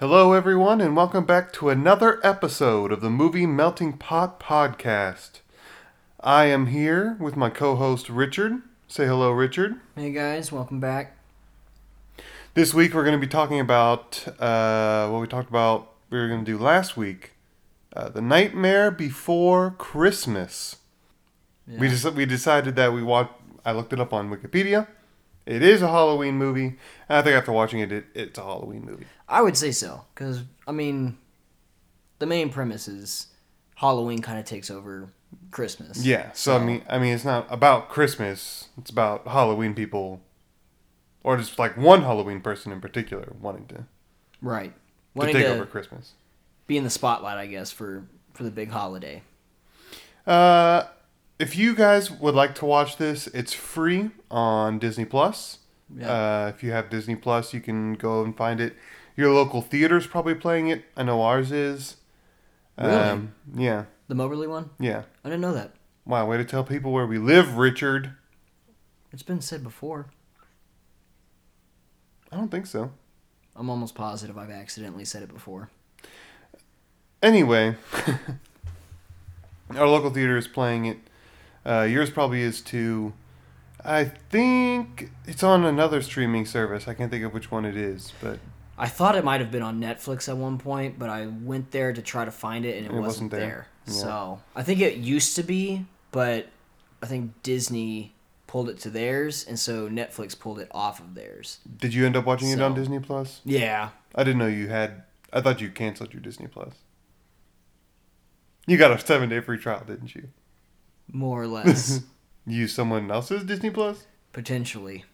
Hello, everyone, and welcome back to another episode of the Movie Melting Pot Podcast. I am here with my co host, Richard. Say hello, Richard. Hey guys, welcome back. This week, we're going to be talking about uh, what we talked about, we were going to do last week uh, The Nightmare Before Christmas. We, just, we decided that we watched, I looked it up on Wikipedia. It is a Halloween movie. And I think after watching it, it it's a Halloween movie. I would say so, because I mean, the main premise is Halloween kind of takes over Christmas. Yeah. So, I mean, I mean, it's not about Christmas. It's about Halloween people, or just like one Halloween person in particular wanting to, right. to Wanting take to over Christmas. be in the spotlight, I guess, for for the big holiday. Uh, if you guys would like to watch this, it's free on Disney Plus. Yeah. Uh, if you have Disney Plus, you can go and find it. Your local theater's probably playing it. I know ours is. Really? Um, yeah. the Moberly one? Yeah. I didn't know that. Wow. Way to tell people where we live, Richard. It's been said before. I don't think so. I'm almost positive I've accidentally said it before. Anyway, our local theater is playing it. Uh, yours probably is too. I think it's on another streaming service. I can't think of which one it is, but I thought it might have been on Netflix at one point, but I went there to try to find it and it, It wasn't, wasn't there. there. Yeah. So I think it used to be, but I think Disney pulled it to theirs, and so Netflix pulled it off of theirs. did you end up watching it on Disney Plus? Yeah, I didn't know you had. I thought you canceled your Disney Plus. You got a seven day free trial, didn't you? More or less, Use someone else's Disney Plus? potentially.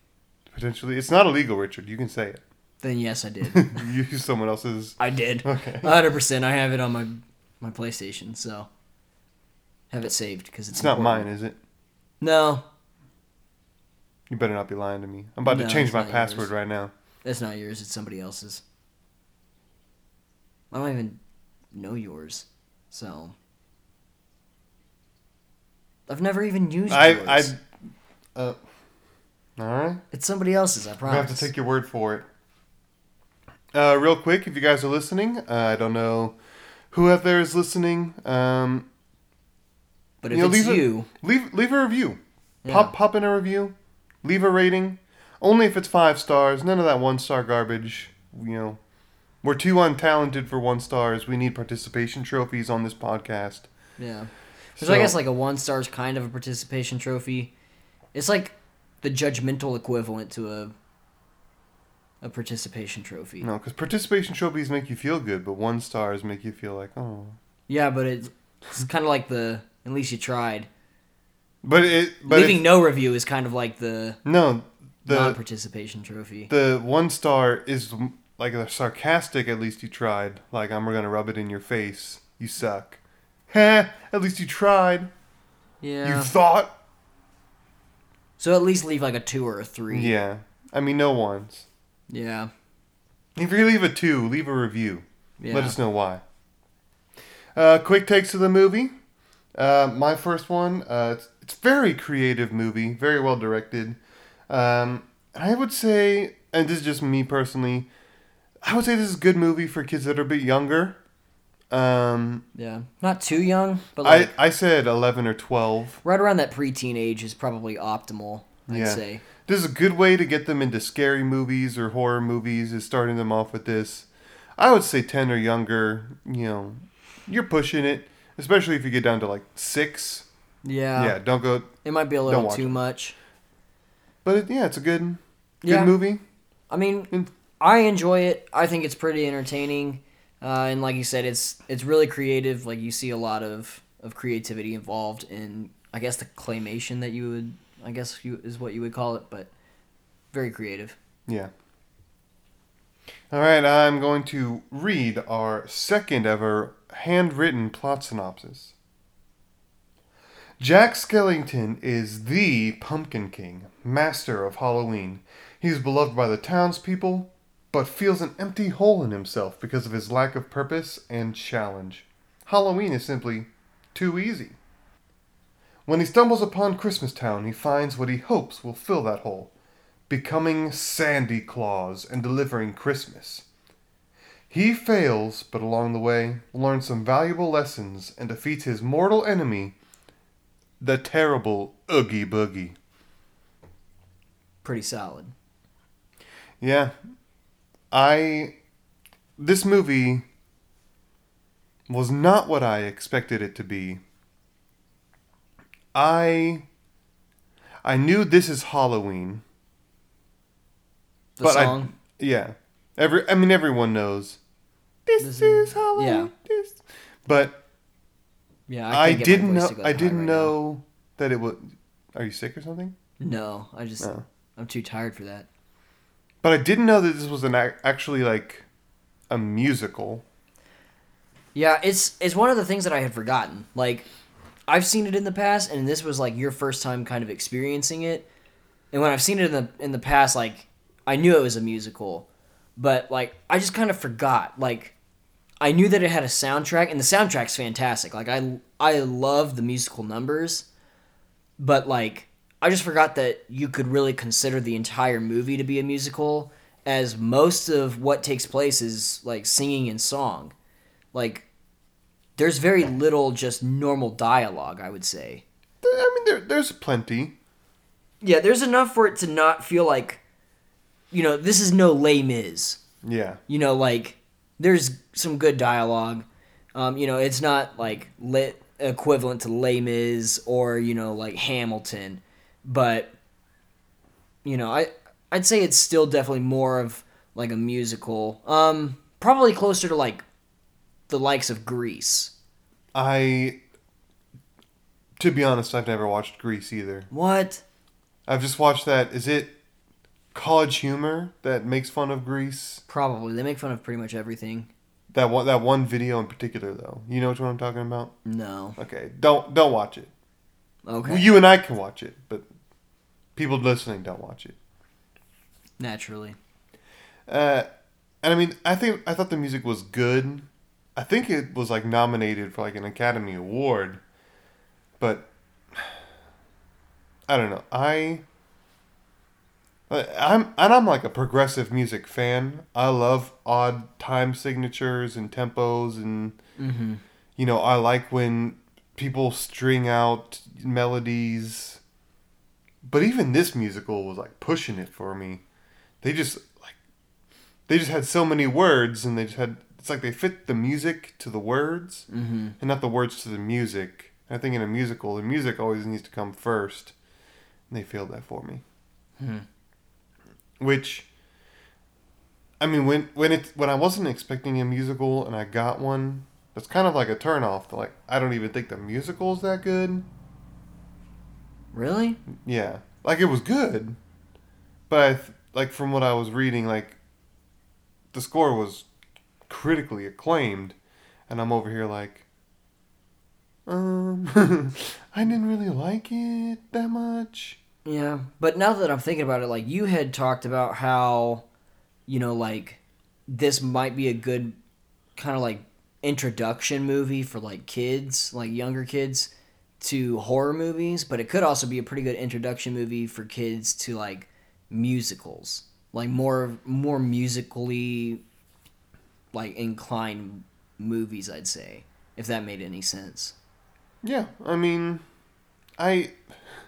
Potentially. It's not illegal, Richard. You can say it. Then yes, I did. you used someone else's. I did. Okay. hundred percent. I have it on my my PlayStation, so have it saved because it's It's not mine, is it? No, You better not be lying to me. I'm about No, to change my password yours. right now. it's not yours. It's somebody else's. I don't even know yours, so I've never even used I, yours. I, uh, all right. It's somebody else's. I We promise. have to take your word for it. Uh, real quick, if you guys are listening, uh, I don't know who out there is listening. Um, but if you know, it's leave a- you, leave leave a review. yeah. Pop pop in a review. Leave a rating. Only if it's five stars. None of that one star garbage. You know, we're too untalented for one stars. We need participation trophies on this podcast. yeah. Which So- I guess like a one star is kind of a participation trophy. It's like the judgmental equivalent to a a participation trophy. No, because participation trophies make you feel good, but one stars make you feel like oh. Yeah, but it's, it's kind of like the at least you tried. But it but Leaving no review is kind of like the no the non-participation trophy. the one star is like a sarcastic. At least you tried. Like I'm gonna rub it in your face. You suck. Heh. At least you tried. Yeah. You thought. so at least leave like a two or a three. Yeah. I mean, no ones. Yeah. If you leave a two, leave a review. Yeah. Let us know why. Uh, quick takes of the movie. Uh, my first one. Uh, it's, it's very creative movie, very well directed. Um, I would say, and this is just me personally, I would say this is a good movie for kids that are a bit younger. Um, Yeah. Not too young, but like I, I said 11 or 12. right around that preteen age is probably optimal. I'd Yeah. say. This is a good way to get them into scary movies or horror movies, is starting them off with this. I would say 10 or younger, you know, you're pushing it, especially if you get down to like 6. Yeah. yeah, don't go. It might be a little too it. much. But it, yeah, it's a good, good Yeah. movie. I mean, I enjoy it. I think it's pretty entertaining, uh, and like you said, it's it's really creative. Like you see a lot of of creativity involved in, I guess, the claymation that you would, I guess, you is what you would call it, but very creative. Yeah. All right, I'm going to read our second ever handwritten plot synopsis. Jack Skellington is the Pumpkin King, master of Halloween. He's beloved by the townspeople, but feels an empty hole in himself because of his lack of purpose and challenge. Halloween is simply too easy. When he stumbles upon Christmas Town, he finds what he hopes will fill that hole becoming Sandy Claws and delivering Christmas. He fails, but along the way learns some valuable lessons and defeats his mortal enemy, the terrible Oogie Boogie. Pretty solid. Yeah. I this movie was not what I expected it to be. I I knew this is Halloween. The But I- song. Yeah. Every I mean everyone knows. This, This is is- Halloween. yeah. This. But yeah, I, my didn't know I didn't right now. know that it was Are you sick or something? No, I just No. I'm too tired for that. But I didn't know that this was an ac- actually like a musical. Yeah, it's it's one of the things that I had forgotten. Like I've seen it in the past and this was like your first time kind of experiencing it. And when I've seen it in the in the past like I knew it was a musical, but like I just kind of forgot. Like I knew that it had a soundtrack and the soundtrack's fantastic. Like I I love the musical numbers, but like I just forgot that you could really consider the entire movie to be a musical as most of what takes place is like singing and song. Like there's very little just normal dialogue, I would say. I mean there there's plenty. Yeah, there's enough for it to not feel like you know, this is no Les Mis. Yeah. You know, like there's some good dialogue. Um, you know, it's not like lit equivalent to Les Mis or you know like Hamilton, but you know, I I'd say it's still definitely more of like a musical. Um, probably closer to like the likes of Grease. I to be honest, I've never watched Grease either. What? I've just watched that is it College Humor that makes fun of Grease? Probably they make fun of pretty much everything. That one that one video in particular though. You know which one I'm talking about? No. Okay. Don't don't watch it. Okay. You and I can watch it, but people listening don't watch it. Naturally. Uh, and I mean, I think I thought the music was good. I think it was like nominated for like an Academy Award, but I don't know. I I'm and I'm like a progressive music fan. I love odd time signatures and tempos and Mm-hmm. you know, I like when people string out melodies. But even this musical was like pushing it for me. They just like they just had so many words and they just had it's like they fit the music to the words Mm-hmm. and not the words to the music. I think in a musical, the music always needs to come first. And they failed that for me. Hmm. Which I mean when when it when I wasn't expecting a musical and I got one, that's kind of like a turnoff. Like I don't even think the musical is that good. Really? Yeah, like it was good, but I th- like from what I was reading, like the score was critically acclaimed, and I'm over here like, um, I didn't really like it that much. Yeah, but now that I'm thinking about it, like you had talked about how, you know, like this might be a good kind of like introduction movie for like kids, like younger kids to horror movies, but it could also be a pretty good introduction movie for kids to like musicals, like more more musically like inclined movies, I'd say, if that made any sense. Yeah, I mean, I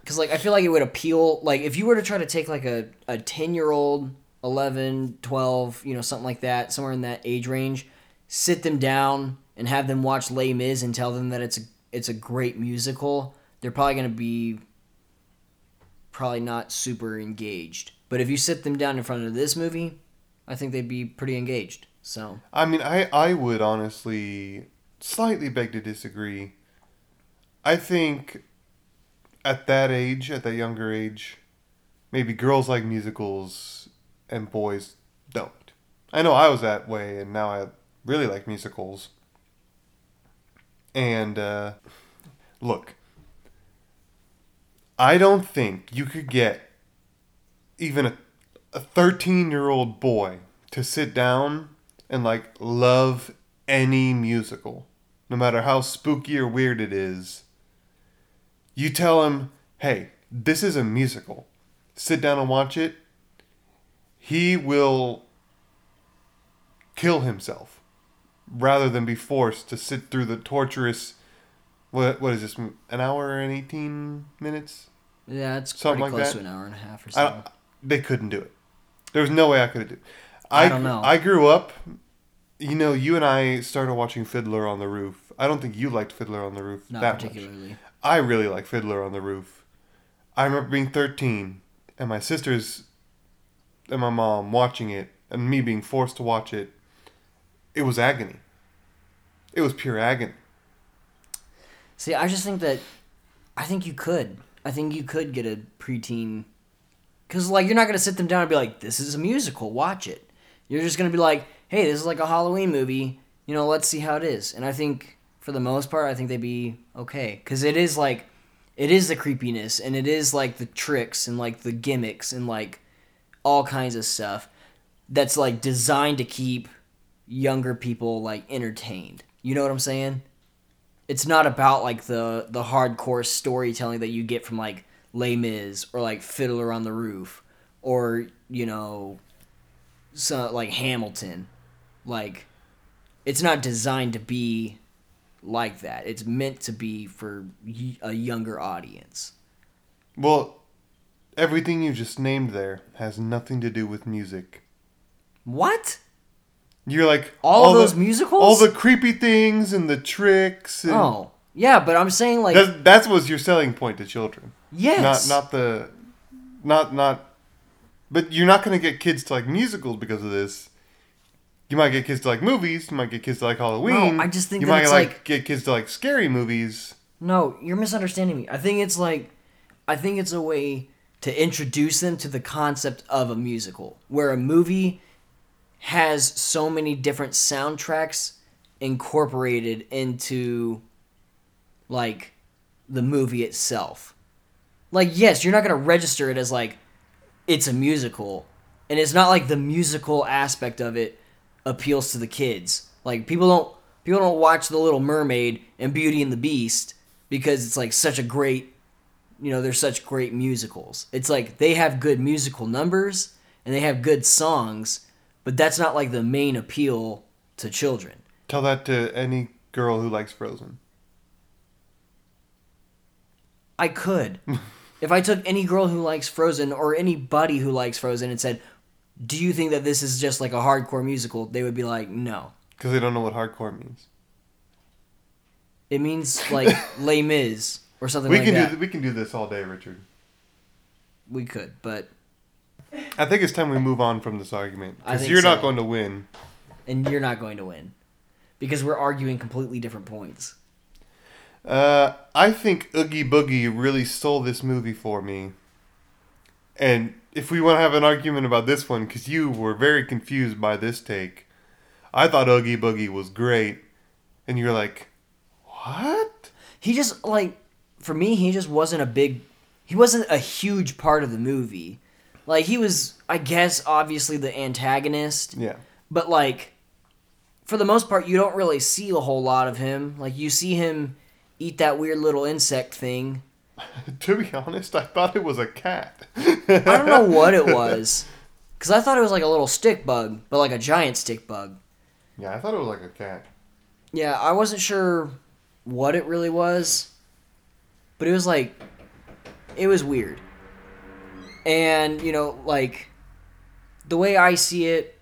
because like i feel like it would appeal like if you were to try to take like a, a 10 year old 11 12 you know something like that somewhere in that age range sit them down and have them watch Les Mis and tell them that it's a it's a great musical they're probably going to be probably not super engaged but if you sit them down in front of this movie i think they'd be pretty engaged so I mean, I, I would honestly slightly beg to disagree. I think at that age, at that younger age, maybe girls like musicals and boys don't. I know I was that way, and now I really like musicals. And, uh, look, I don't think you could get even a, a 13 year old boy to sit down and like love any musical, no matter how spooky or weird it is. You tell him, hey, this is a musical. Sit down and watch it. He will kill himself rather than be forced to sit through the torturous. What what is this? An hour and eighteen minutes? Yeah, it's Something pretty like close that. to an hour and a half or I so. they couldn't do it. There was no way I could have do. It. I don't know. I grew up. You know, you and I started watching Fiddler on the Roof. I don't think you liked Fiddler on the Roof Not that much. particularly. I really like Fiddler on the Roof. I remember being 13 and my sisters and my mom watching it and me being forced to watch it. It was agony. It was pure agony. See, I just think that I think you could. I think you could get a preteen because like you're not gonna sit them down and be like, "This is a musical, watch it." You're just gonna be like, "Hey, this is like a Halloween movie. You know, let's see how it is." And I think for the most part, I think they'd be okay because it is like it is the creepiness and it is like the tricks and like the gimmicks and like all kinds of stuff that's like designed to keep younger people like entertained. You know what I'm saying? It's not about like the the hardcore storytelling that you get from like Les Mis or like Fiddler on the Roof or you know so like Hamilton. Like it's not designed to be like that. It's meant to be for a younger audience. Well, everything you just named there has nothing to do with music. What? You're like All, of those the, musicals? all the creepy things and the tricks. And Oh. Yeah, but I'm saying like that's, that's was your selling point to children. yes. Not not the, not not. But you're not going to get kids to like musicals because of this. You might get kids to like movies. You might get kids to like Halloween. No, I just think you might like, like- get kids to like scary movies. No, you're misunderstanding me. I think it's like, I think it's a way to introduce them to the concept of a musical, where a movie has so many different soundtracks incorporated into, like, the movie itself. Like, yes, you're not gonna register it as like, it's a musical, and it's not like the musical aspect of it appeals to the kids. Like people don't people don't watch The Little Mermaid and Beauty and the Beast because it's like such a great you know, they're such great musicals. It's like they have good musical numbers and they have good songs, but that's not like the main appeal to children. Tell that to any girl who likes Frozen. I could. if I took any girl who likes Frozen or anybody who likes Frozen and said, "Do you think that this is just like a hardcore musical?" they would be like, "No." Because they don't know what hardcore means. It means like Les Mis or something We like can that. do we can do this all day, Richard. We could, but I think it's time we move on from this argument I because think you're not going to win. and you're not going to win because we're arguing completely different points. Uh, I think Oogie Boogie really stole this movie for me. And if we want to have an argument about this one, because you were very confused by this take, I thought Oogie Boogie was great, and you're like, what? He just like for me, he just wasn't a big he wasn't a huge part of the movie. Like he was I guess obviously the antagonist, Yeah. but like for the most part you don't really see a whole lot of him. Like you see him eat that weird little insect thing. to be honest, I thought it was a cat. I don't know what it was. Cuz I thought it was like a little stick bug, but like a giant stick bug. Yeah, I thought it was like a cat. Yeah, I wasn't sure what it really was, but it was like it was weird. And, you know, like the way I see it,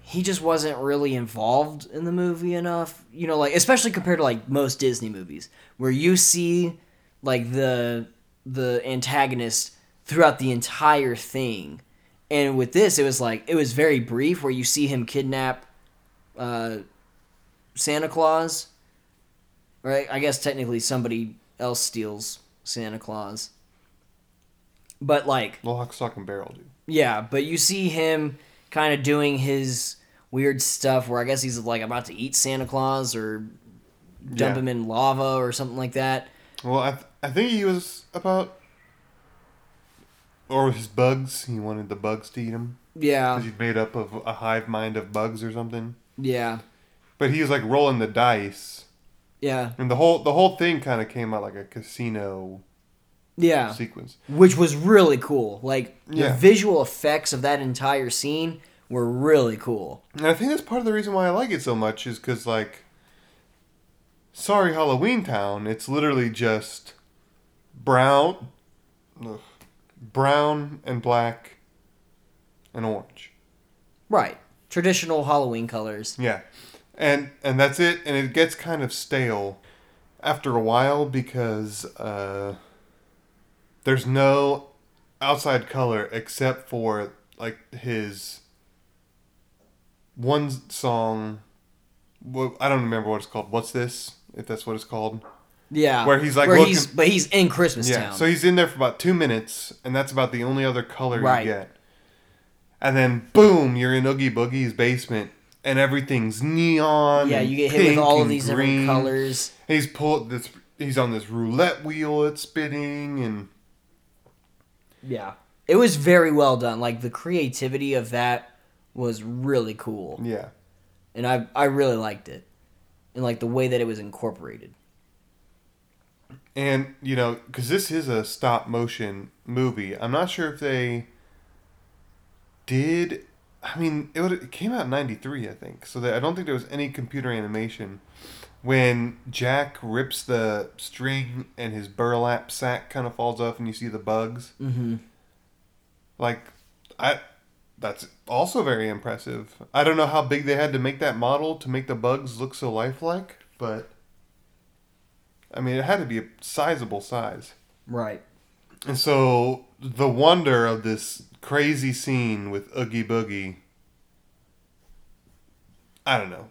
he just wasn't really involved in the movie enough. You know, like especially compared to like most Disney movies where you see like the the antagonist throughout the entire thing. And with this, it was like it was very brief, where you see him kidnap uh, Santa Claus. Right? I guess technically somebody else steals Santa Claus. But like, Lock, stock, and barrel, dude. yeah, but you see him kind of doing his weird stuff where I guess he's like about to eat Santa Claus or dump Yeah. him in lava or something like that. Well, I, th- I think he was about. Or his bugs. He wanted the bugs to eat him. Yeah, Because he's made up of a hive mind of bugs or something. yeah, But he was like rolling the dice. yeah, And the whole the whole thing kind of came out like a casino yeah. sequence. Which was really cool. Like the Yeah. visual effects of that entire scene were really cool. And I think that's part of the reason why I like it so much is because, like, sorry, Halloween Town, it's literally just brown, ugh, brown and black and orange. Right. Traditional Halloween colors. Yeah, and and that's it. And it gets kind of stale after a while because uh, there's no outside color except for like his one song. Well, I don't remember what it's called. What's this? If that's what it's called. Yeah. Where he's, like, Where looking- he's but he's in Christmas Yeah. Town. So he's in there for about two minutes, and that's about the only other color Right. you get. And then boom, you're in Oogie Boogie's basement, and everything's neon. yeah, you get hit with all of these green. different colors. He's pulled this. He's on this roulette wheel. It's spinning, and Yeah. It was very well done. Like the creativity of that was really cool. yeah, And I I really liked it. And like the way that it was incorporated. and you know, because this is a stop motion movie. I'm not sure if they did. I mean, it, would, it came out in '93, I think. So that I don't think there was any computer animation. When Jack rips the string and his burlap sack kind of falls off, and you see the bugs. Mm-hmm. Like, I that's also very impressive. I don't know how big they had to make that model to make the bugs look so lifelike, but I mean, it had to be a sizable size. Right. And so the wonder of this crazy scene with Oogie Boogie. I don't know.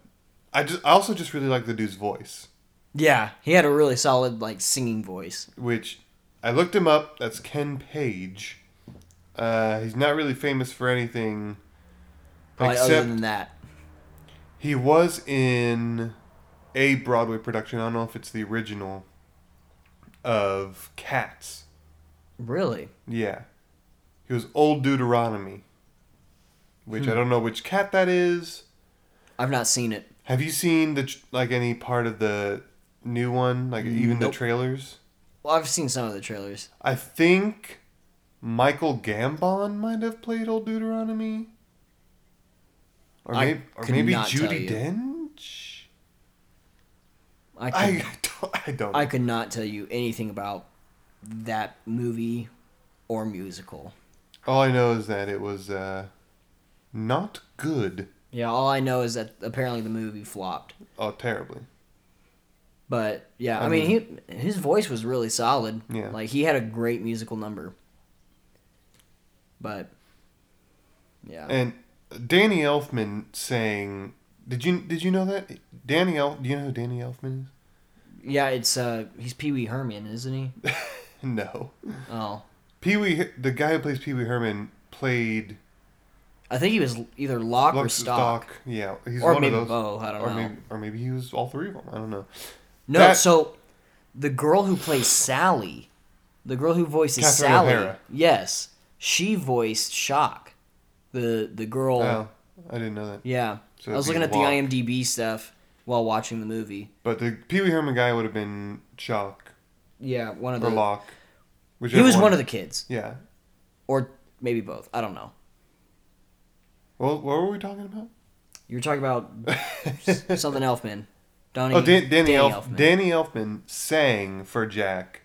I just I also just really like the dude's voice, Yeah, he had a really solid like singing voice. which I looked him up. That's Ken Page. Uh, he's not really famous for anything Probably other than that. He was in a Broadway production. I don't know if it's the original of Cats. Really? Yeah. He was Old Deuteronomy, which I don't know which cat that is. I've not seen it. Have you seen the like any part of the new one, like even the trailers? Well, I've seen some of the trailers. I think Michael Gambon might have played Old Deuteronomy. Or I maybe, or maybe Judi. Dench. I could, I don't. I don't. I could not tell you anything about that movie or musical. All I know is that it was uh, not good. Yeah, all I know is that apparently the movie flopped. Oh, terribly. But yeah, I, I mean, he his voice was really solid. Yeah. like he had a great musical number. But yeah, And Danny Elfman sang. Did you did you know that Danny Elf? Do you know who Danny Elfman is? yeah, it's uh he's Pee Wee Herman, isn't he? no. Oh, Pee Wee, the guy who plays Pee Wee Herman, played I think he was either Lock, or Lock, Stock, Yeah, he's or one maybe of those. both. I don't or know. maybe or maybe he was all three of them. I don't know. no, so the girl who plays Sally, the girl who voices Catherine Sally, O'Hara. yes, she voiced Shock, the the girl. Oh, I didn't know that. Yeah, So I was looking at the IMDb stuff while watching the movie. But the Pee Wee Herman guy would have been Shock Yeah, one of or the. Lock. He was one of the kids, Yeah. or maybe both. I don't know. Well, what were we talking about? You were talking about something Elfman. Donnie, Oh, Dan- Danny, Danny Elf- Elfman. Danny Elfman sang for Jack.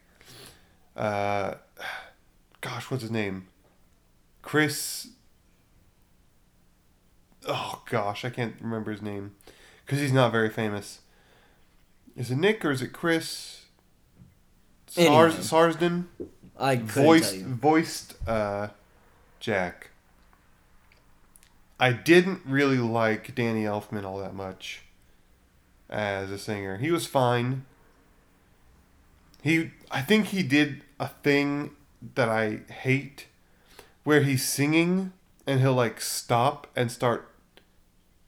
Uh, gosh, what's his name? Chris. Oh gosh, I can't remember his name because he's not very famous. Is it Nick or is it Chris? Sars- Anyway. Sarsden I voiced tell you. voiced uh, Jack. I didn't really like Danny Elfman all that much as a singer. He was fine. He I think he did a thing that I hate where he's singing and he'll like stop and start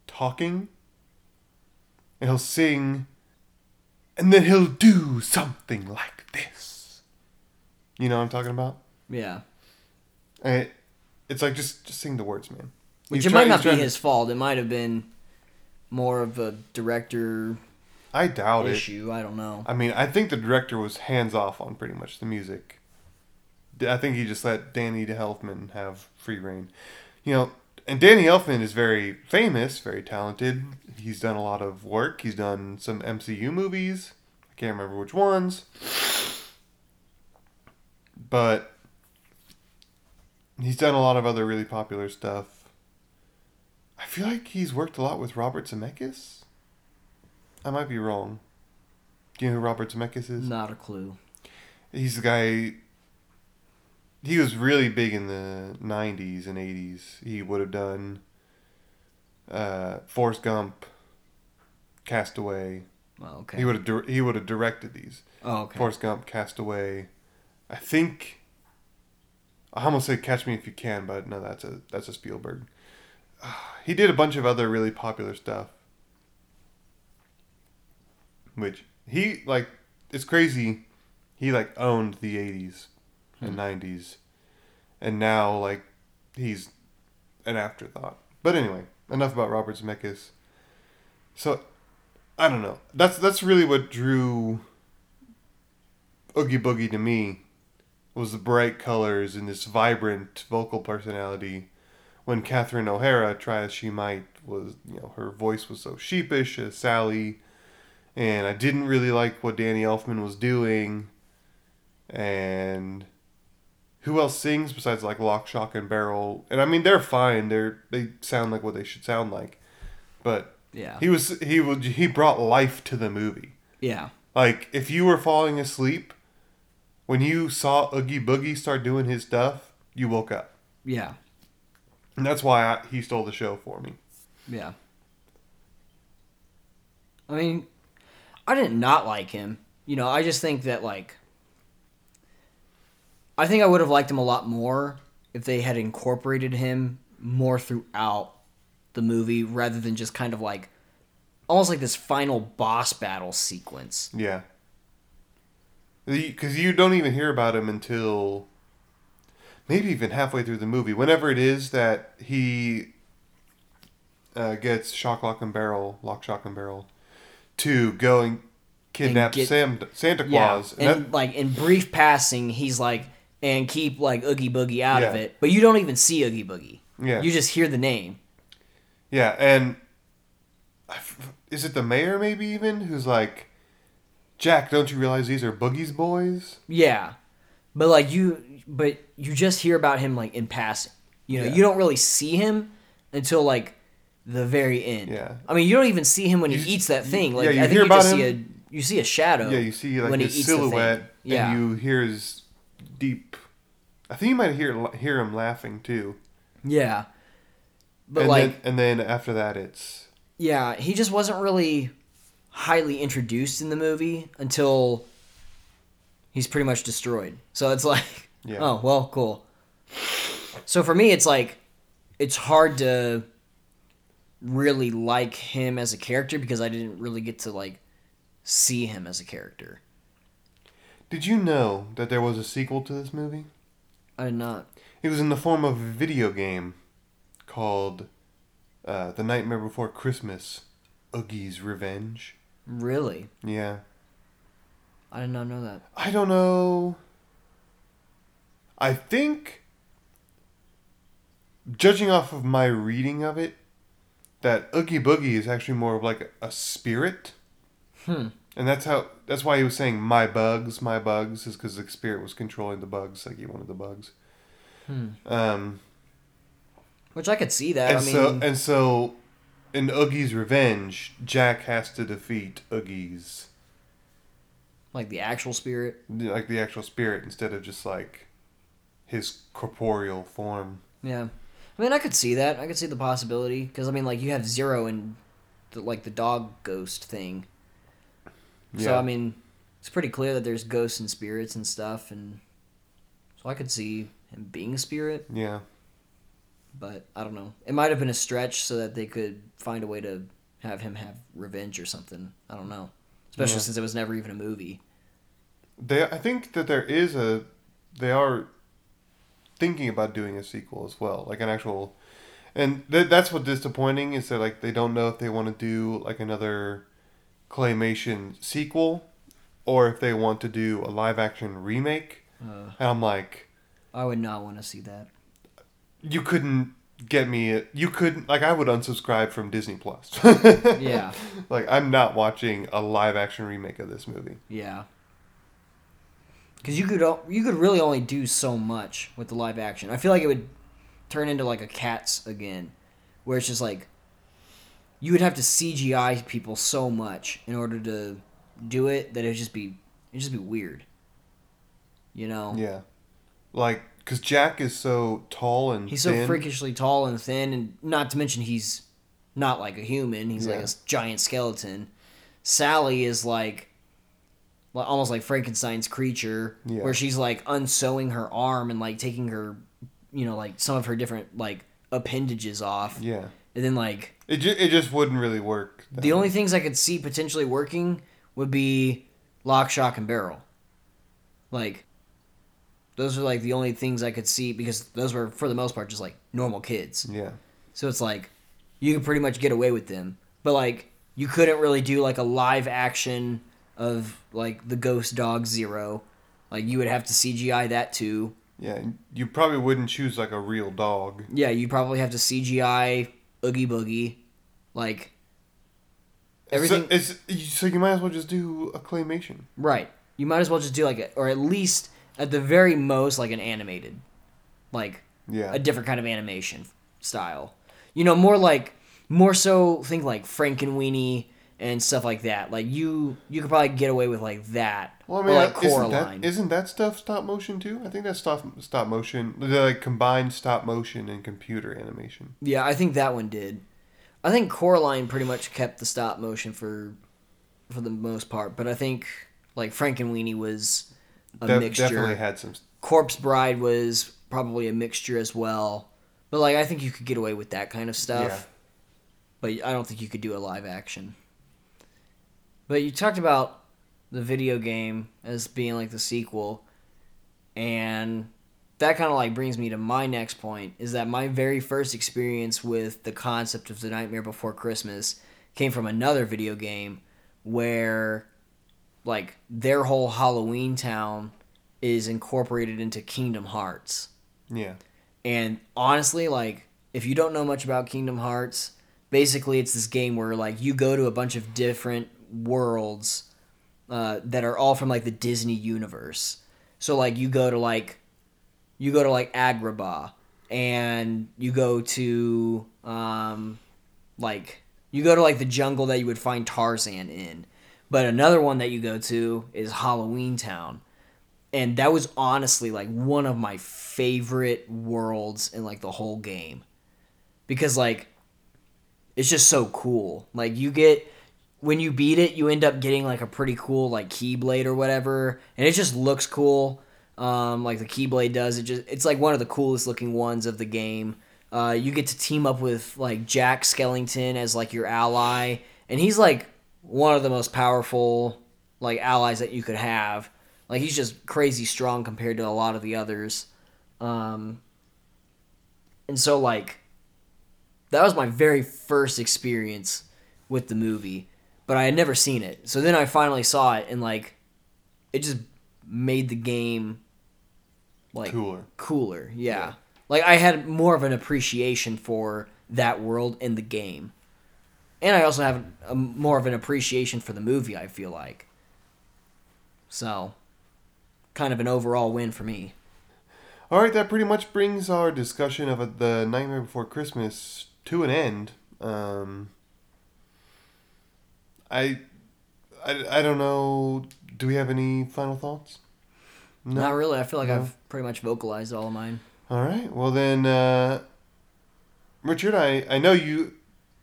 talking. And he'll sing and then he'll do something like this. You know what I'm talking about? Yeah, And it, it's like just just sing the words, man. Which He's it might not be to- his fault. It might have been more of a director I doubt it. I don't know. I mean, I think the director was hands off on pretty much the music. I think he just let Danny Elfman have free reign. You know, and Danny Elfman is very famous, very talented. He's done a lot of work. He's done some MCU movies. I can't remember which ones. But he's done a lot of other really popular stuff. I feel like he's worked a lot with Robert Zemeckis. I might be wrong. Do you know who Robert Zemeckis is? Not a clue. He's the guy. He was really big in the '90s and '80s. He would have done uh, Forrest Gump, Castaway. Oh, okay. He would have di- he would have directed these. oh, okay. Forrest Gump, Castaway. I think. I almost say Catch Me If You Can, but no, that's a that's a Spielberg. He did a bunch of other really popular stuff. Which he like, it's crazy. He like owned the '80s and hmm. '90s, and now like he's an afterthought. But anyway, enough about Robert Zemeckis. So, I don't know. That's that's really what drew Oogie Boogie to me was the bright colors and this vibrant vocal personality. When Catherine O'Hara, try as she might, was you know her voice was so sheepish as Sally, and I didn't really like what Danny Elfman was doing. And who else sings besides like Lock, Shock, and Barrel? And I mean they're fine. They're they sound like what they should sound like, but Yeah. he was he would he brought life to the movie. yeah. Like if you were falling asleep, when you saw Oogie Boogie start doing his stuff, you woke up, Yeah. And that's why I, he stole the show for me. Yeah. I mean, I didn't not like him. You know, I just think that like I think I would have liked him a lot more if they had incorporated him more throughout the movie rather than just kind of like almost like this final boss battle sequence. Yeah, because you don't even hear about him until maybe even halfway through the movie. Whenever it is that he uh, gets Shock, Lock, and Barrel, Lock, Shock, and Barrel, to go and kidnap get- Sam, Santa Yeah. Claus. And And that- like in brief passing, he's like and keep like Oogie Boogie out of it. But you don't even see Oogie Boogie. Yeah. You just hear the name. Yeah, and is it the mayor maybe even who's like, Jack, don't you realize these are Boogie's boys? Yeah, but like you, but you just hear about him like in passing. You know, Yeah. you don't really see him until like the very end. Yeah. I mean, you don't even see him when You- he eats that thing. Like yeah, you I think hear you just about see him- a you see a shadow. Yeah, you see like when he his eats the thing. silhouette, Yeah. and you hear his deep. I think you might hear hear him laughing too. Yeah, but and like then, and then after that, it's yeah, he just wasn't really highly introduced in the movie until he's pretty much destroyed. So it's like, Yeah. oh well, cool. So for me, it's like it's hard to really like him as a character because I didn't really get to like see him as a character. Did you know that there was a sequel to this movie? I did not. It was in the form of a video game called uh, The Nightmare Before Christmas Oogie's Revenge. Really, Yeah. I did not know that. I don't know. I think, judging off of my reading of it, that Oogie Boogie is actually more of like a, spirit. Hmm. And that's how. That's why he was saying "my bugs, my bugs," is because the spirit was controlling the bugs, like he wanted the bugs. Hmm. Um, Which I could see that. and I mean, so and so, in Oogie's revenge, Jack has to defeat Oogie's like the actual spirit. like the actual spirit instead of just like his corporeal form. Yeah, I mean, I could see that. I could see the possibility because I mean, like you have Zero and the, like the dog ghost thing. Yeah. So I mean, it's pretty clear that there's ghosts and spirits and stuff, and so I could see him being a spirit. Yeah. But I don't know. It might have been a stretch so that they could find a way to have him have revenge or something. I don't know. Especially Yeah. since it was never even a movie. They I think that there is a they are thinking about doing a sequel as well, like an actual and th- that's what disappointing is that like they don't know if they want to do like another claymation sequel or if they want to do a live action remake. Uh, And I'm like I would not want to see that. you couldn't get me. You could like I would unsubscribe from Disney Plus. Yeah. Like I'm not watching a live action remake of this movie. Yeah. Because you could you could really only do so much with the live action. I feel like it would turn into like a Cats again, where it's just like you would have to CGI people so much in order to do it that it'd just be it'd just be weird. You know, Yeah. Like because Jack is so tall and he's so freakishly tall and thin, and not to mention he's not like a human. He's like a giant skeleton. Sally is like, like almost like Frankenstein's creature, Yeah. where she's like unsewing her arm and like taking her, you know, like some of her different like appendages off, Yeah. and then like It ju- it just wouldn't really work. the only things I could see potentially working would be lock, shock, and barrel. Like, those are like the only things I could see because those were for the most part just like normal kids. Yeah. So it's like you could pretty much get away with them, but like you couldn't really do like a live action of like the Ghost Dog Zero. Like you would have to CGI that too. Yeah. You probably wouldn't choose like a real dog. Yeah, you probably have to CGI Oogie Boogie. Like everything So, so you might as well just do a claymation. Right. You might as well just do like a, or at least at the very most like an animated, like Yeah. a different kind of animation style. You know, more like more so think like Frankenweenie and stuff like that. Like you you could probably get away with like that. Well, I mean, like isn't Coraline. that, isn't that stuff stop motion too? I think that's stop stop motion. The like combined stop motion and computer animation. yeah, I think that one did. I think Coraline pretty much kept the stop motion for for the most part, but I think like Frankenweenie was a Def- mixture. definitely had some. Corpse Bride was probably a mixture as well. But like I think you could get away with that kind of stuff. Yeah. But I don't think you could do a live action. But you talked about the video game as being like the sequel and that kind of like brings me to my next point is that my very first experience with the concept of the Nightmare Before Christmas came from another video game where like their whole Halloween town is incorporated into Kingdom Hearts. Yeah. And honestly, like if you don't know much about Kingdom Hearts, basically it's this game where like you go to a bunch of different worlds uh, that are all from like the Disney universe. So like you go to like you go to like Agrabah and you go to um like you go to like the jungle that you would find Tarzan in. But another one that you go to is Halloween Town. And that was honestly like one of my favorite worlds in like the whole game. Because like it's just so cool. Like you get when you beat it, you end up getting like a pretty cool like keyblade or whatever, and it just looks cool. Um, like the keyblade does. It just it's like one of the coolest looking ones of the game. Uh, you get to team up with like Jack Skellington as like your ally, and he's like one of the most powerful like allies that you could have. Like he's just crazy strong compared to a lot of the others. Um, and so like that was my very first experience with the movie, but I had never seen it. So then I finally saw it, and like, it just made the game like Cooler. Cooler, yeah. Yeah. Like I had more of an appreciation for that world in the game, and I also have a, more of an appreciation for the movie. I feel like, so, kind of an overall win for me. All right, that pretty much brings our discussion of uh, the Nightmare Before Christmas to an end. Um, I, I, I don't know. Do we have any final thoughts? No. Not really. I feel like No. I've pretty much vocalized all of mine. All right. Well then, uh, Richard, I I know you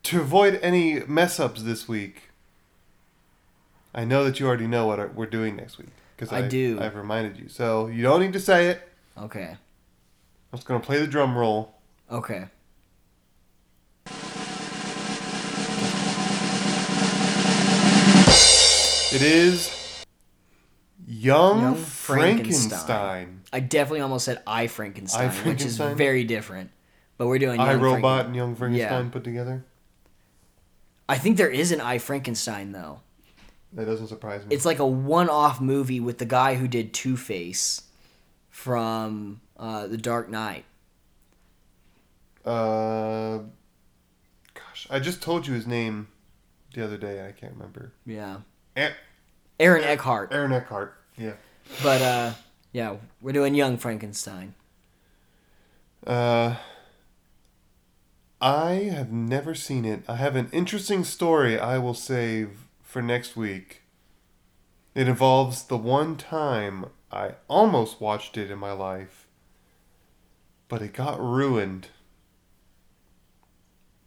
to avoid any mess ups this week. I know that you already know what we're doing next week because I do. I've reminded you, so you don't need to say it. Okay. I'm just gonna play the drum roll. Okay. It is Young, Young Frankenstein. Frankenstein. I definitely almost said I Frankenstein, I which is very different. But we're doing I Young Robot Franken- and Young Frankenstein Yeah. put together. I think there is an I Frankenstein though. That doesn't surprise me. It's like a one-off movie with the guy who did Two Face from uh, The Dark Knight. Uh, gosh, I just told you his name the other day. I can't remember. Yeah. A- Aaron Eckhart. Aaron Eckhart. Yeah. But uh, yeah, we're doing Young Frankenstein. Uh, I have never seen it. I have an interesting story I will save for next week. It involves the one time I almost watched it in my life, but it got ruined.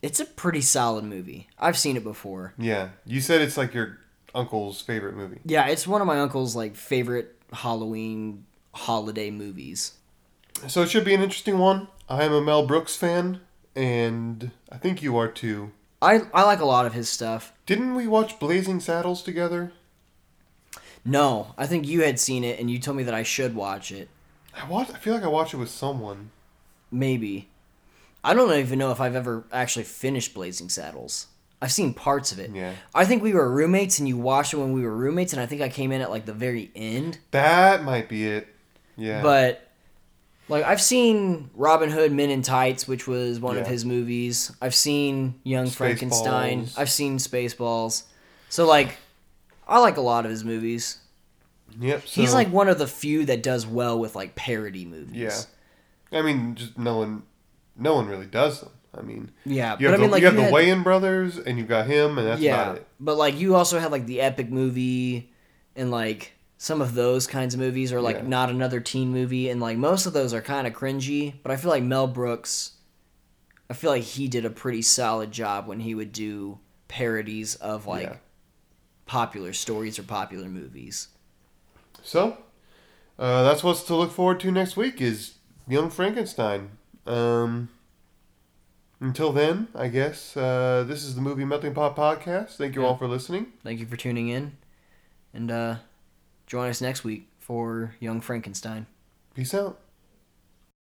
It's a pretty solid movie. I've seen it before. Yeah, you said it's like your uncle's favorite movie. Yeah, it's one of my uncle's like favorite Halloween holiday movies. So it should be an interesting one. I am a Mel Brooks fan, and I think you are too. I I like a lot of his stuff. Didn't we watch Blazing Saddles together? No, I think you had seen it and you told me that I should watch it. I watched. I feel like I watched it with someone. Maybe. I don't even know if I've ever actually finished Blazing Saddles. I've seen parts of it. Yeah. I think we were roommates and you watched it when we were roommates and I think I came in at like the very end. That might be it. Yeah. But like I've seen Robin Hood Men in Tights, which was one of his movies. I've seen Young Frankenstein. I've seen Spaceballs. So like I like a lot of his movies. yep. He's like one of the few that does well with like parody movies. Yeah. I mean, just no one, no one really does them. I mean, Yeah, you but have, I mean the, like you have you the had- Wayans brothers, and you've got him, and that's yeah, about it. but like you also had like the epic movie and like some of those kinds of movies or like Yeah. not another teen movie and like most of those are kind of cringy, but I feel like Mel Brooks I feel like he did a pretty solid job when he would do parodies of like Yeah. popular stories or popular movies. So, uh, that's what's to look forward to next week is Young Frankenstein. Um, until then, I guess uh, this is the Movie Melting Pot podcast. Thank you Yeah. all for listening. Thank you for tuning in and uh join us next week for Young Frankenstein. Peace out.